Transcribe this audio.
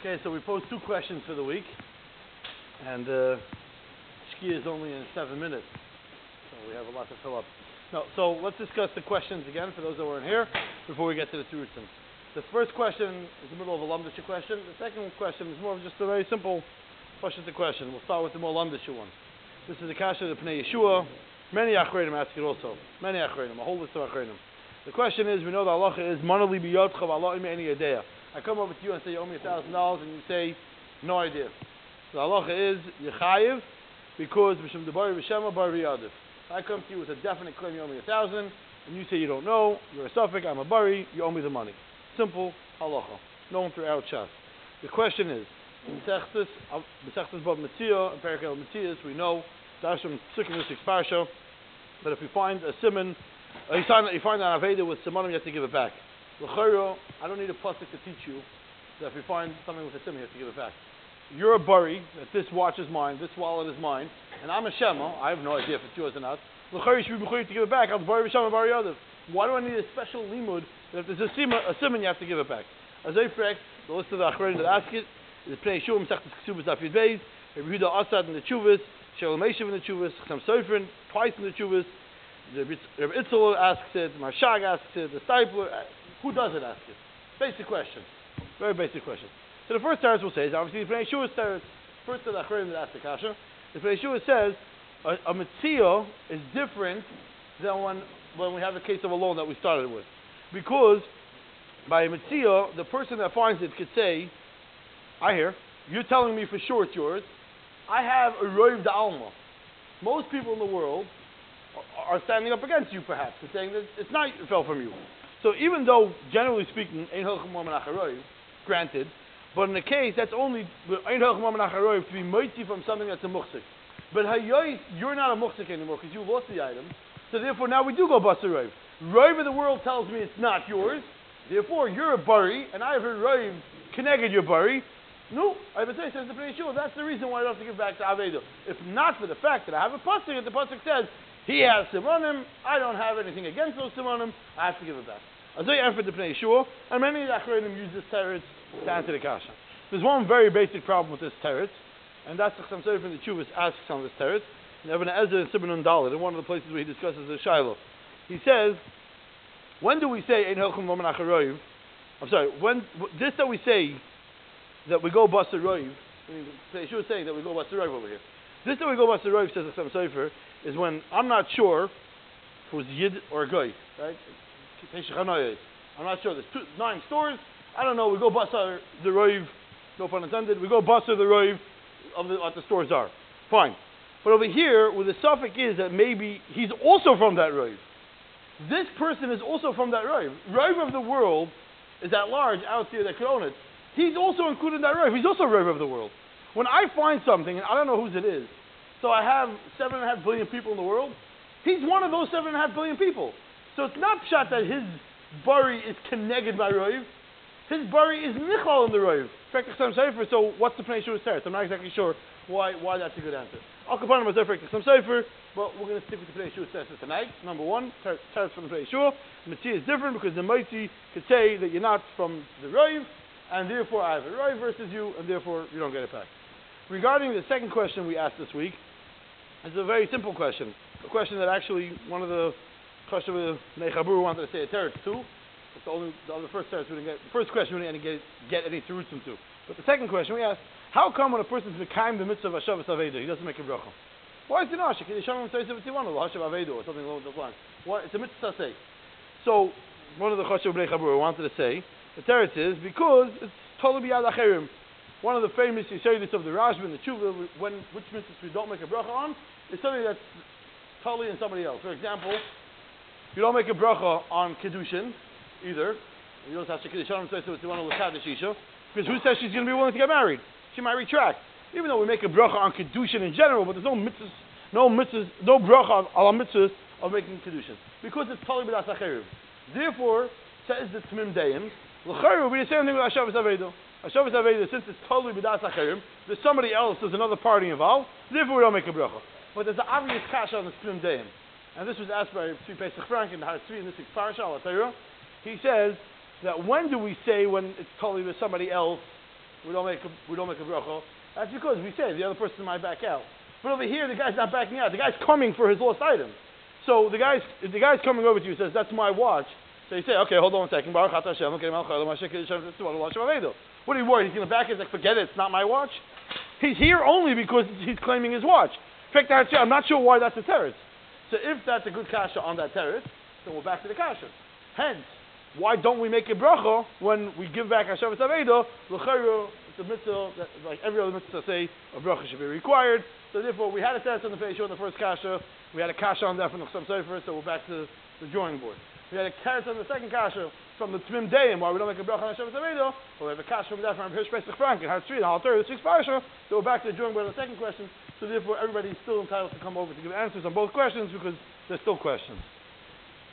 Okay, so we posed two questions for the week, and uh, Shkia is only in seven minutes, so we have a lot to fill up. No, so let's discuss the questions again for those that weren't here before we get to the Tzurutzim. The first question is the middle of a Lamdisha question. The second question is more of just a very simple question to question. We'll start with the more Lamdisha one. This is the Kasha of the Pnei Yehoshua. Many Achreinim ask it also. Many Achreinim, a whole list of Achreinim. The question is, we know that halacha is, Manali biyotcha v'Allah imi any idea. I come over to you and say, you owe me a thousand dollars, and you say, no idea. So the halacha is, Yechayiv, because Mishum Debari V'Shema Bar V'Yadiv. I come to you with a definite claim, you owe me a thousand, and you say you don't know, you're a suffix, I'm a bari, you owe me the money. Simple halacha. known throughout Shas. The question is, in Mesechtes, Bava Metzia, and Perikel Metzias, we know, that's from Sikkim Parsha, that if you find a simon, you, find, you find an Aveda with simonim, you have to give it back. L'chayro, I don't need a pasuk to teach you that if you find something with a sim, have to give it back. You're a bari, that this watch is mine, this wallet is mine, and I'm a shema, I have no idea if it's yours or not. L'chayro, you should be to give it back. I'm bari b'shema bari yadav. Why do I need a special limud that if there's a sim, a simon, you have to give it back? As I frek, the list of the achrein that ask it is Pnei Shuvim, Sechtes Ksubas Afid Beis, Rabbi Yehuda Asad in the Chuvas, Shalom Meshav in the Chuvas, Chasam Soferin, twice in the Chuvas, Rabbi Itzel asks it, Maharshag asks it, the Steipler, who does it, ask it? Basic question. Very basic question. So the first teretz we'll say is obviously the Pnei teretz. First of the Achrim that asked the Kasha. The Pnei Yehoshua says a, a mitzio is different than when, when we have a case of a loan that we started with. Because by a mitzio, the person that finds it could say, I hear, you're telling me for sure it's yours. I have a roiv alma. Most people in the world are standing up against you, perhaps, and saying that it's not it fell from you. So even though, generally speaking, Ein Hilchim granted, but in the case, that's only Ein Hilchim to be mighty from something that's a muhsik. But Hayois, you're not a muhsik anymore because you lost the item. So therefore, now we do go bust a Rov. Rov of the world tells me it's not yours. Therefore, you're a bari, and I have a Rov connected your bari. No, I would say, says the Pnei Shul, that's the reason why I don't have to give back to Avedo. If not for the fact that I have a pasuk, the pasuk says, he has simonim, I don't have anything against those simonim, I have to give it back. Azay Efed the Yeshua, and many of the Achronim use this teretz to answer the kasha. There's one very basic problem with this teretz, and that's the Chasam from the Chuvas asks on this teretz. And Ibn Ezra and Simon Dalit, in one of the places where he discusses the Shiloh. He says, when do we say Ein Hilchum Loman Acharoiv? I'm sorry, when this that we say that we go Basa Roiv, I mean, is saying that we go Basa Roiv over here. This that we go Basa Roiv, says the Sofer, is when I'm not sure was Yid or Goy, right? I'm not sure. There's two, nine stores. I don't know. We go bust the roiv, no pun intended. We go bust the roiv of the, what the stores are. Fine. But over here, where the suffix is that maybe he's also from that roiv. This person is also from that roiv. Roiv of the world is at large out there that could own it. He's also included in that roiv. He's also roiv of the world. When I find something, and I don't know whose it is, so I have seven and a half billion people in the world. He's one of those seven and a half billion people. So it's not shot that his bari is connected by Roiv. His bari is Nichal in the Roiv. So what's the Pnei Shur Teretz? I'm not exactly sure why, why that's a good answer. I'll compare him as Some Sefer, but we're going to stick with the Pnei Shur Teretz tonight. Number one, Teretz from the Pnei Shur. Mitzvah is different because the Mighty could say that you're not from the Roiv, and therefore I have a Roiv versus you, and therefore you don't get it back. Regarding the second question we asked this week, it's a very simple question. A question that actually one of the Chashav Nechabur wanted to say a teretz too. It's the only the, other first teretz we didn't get. The first question we didn't get, get any terutzim to. But the second question we asked, how come when a person's mekayim the mitzvah of Hashavas Aveda, he doesn't make a bracha? Why is it not? Should Shalom say seventy-one or Hashav Aveda or something along those lines? Why? It's a mitzvah say. So one of the Chashav Nechabur wanted to say the teretz is because it's totally biyad acherim. One of the famous Yisraelis of the Rashba the Tshuva, when which mitzvahs we don't make a bracha on, is something that's totally in somebody else. For example, you don't make a bracha on Kedushin either. You don't have to Kedushin says to one of the Isha. Because who says she's going to be willing to get married? She might retract. Even though we make a bracha on Kedushin in general, but there's no mitzvahs, no mitzvahs, no bracha on mitzvahs of making Kedushin. Because it's Tali B'das. Therefore, says the Tmim Deim, L'chayru will be the same thing with Hashavas Avedo. Hashavas Avedo, since it's totally B'das there's somebody else, there's another party involved, therefore we don't make a bracha. But there's an obvious kasha on the Tmim Deim. And this was asked by Tzvi Pesach Frank in the Tzvi in this al He says that when do we say when it's totally with somebody else we don't make a, we don't make a bracha. That's because we say the other person might back out. But over here, the guy's not backing out. The guy's coming for his lost item. So the guy's the guy's coming over to you says that's my watch. So you say, okay, hold on a second. Baruch okay, what are you worried? He's going to back? He's like, forget it, it's not my watch. He's here only because he's claiming his watch. In fact, I'm not sure why that's a terrace. So if that's a good kasha on that terrace, then we're back to the kasha. Hence, why don't we make a bracha when we give back Hashem Avedo? L'chayru, it's a mitzvah, that, like every other mitzvah say, a bracha should be required. So therefore, we had a test on the face on the first kasha. We had a kasha on that from the Chassam Sofer, so we're back to the drawing board. We had a test on the second kasha from the Tmim Deim, why we don't make a bracha on Hashem Avedo. Well, we have a kasha from that from Hirsch Pesach Frank and Hart Street, Hal Torah, the sixth parasha. So we're back to the drawing board on the second question. So therefore, everybody is still entitled to come over to give answers on both questions because there's still questions.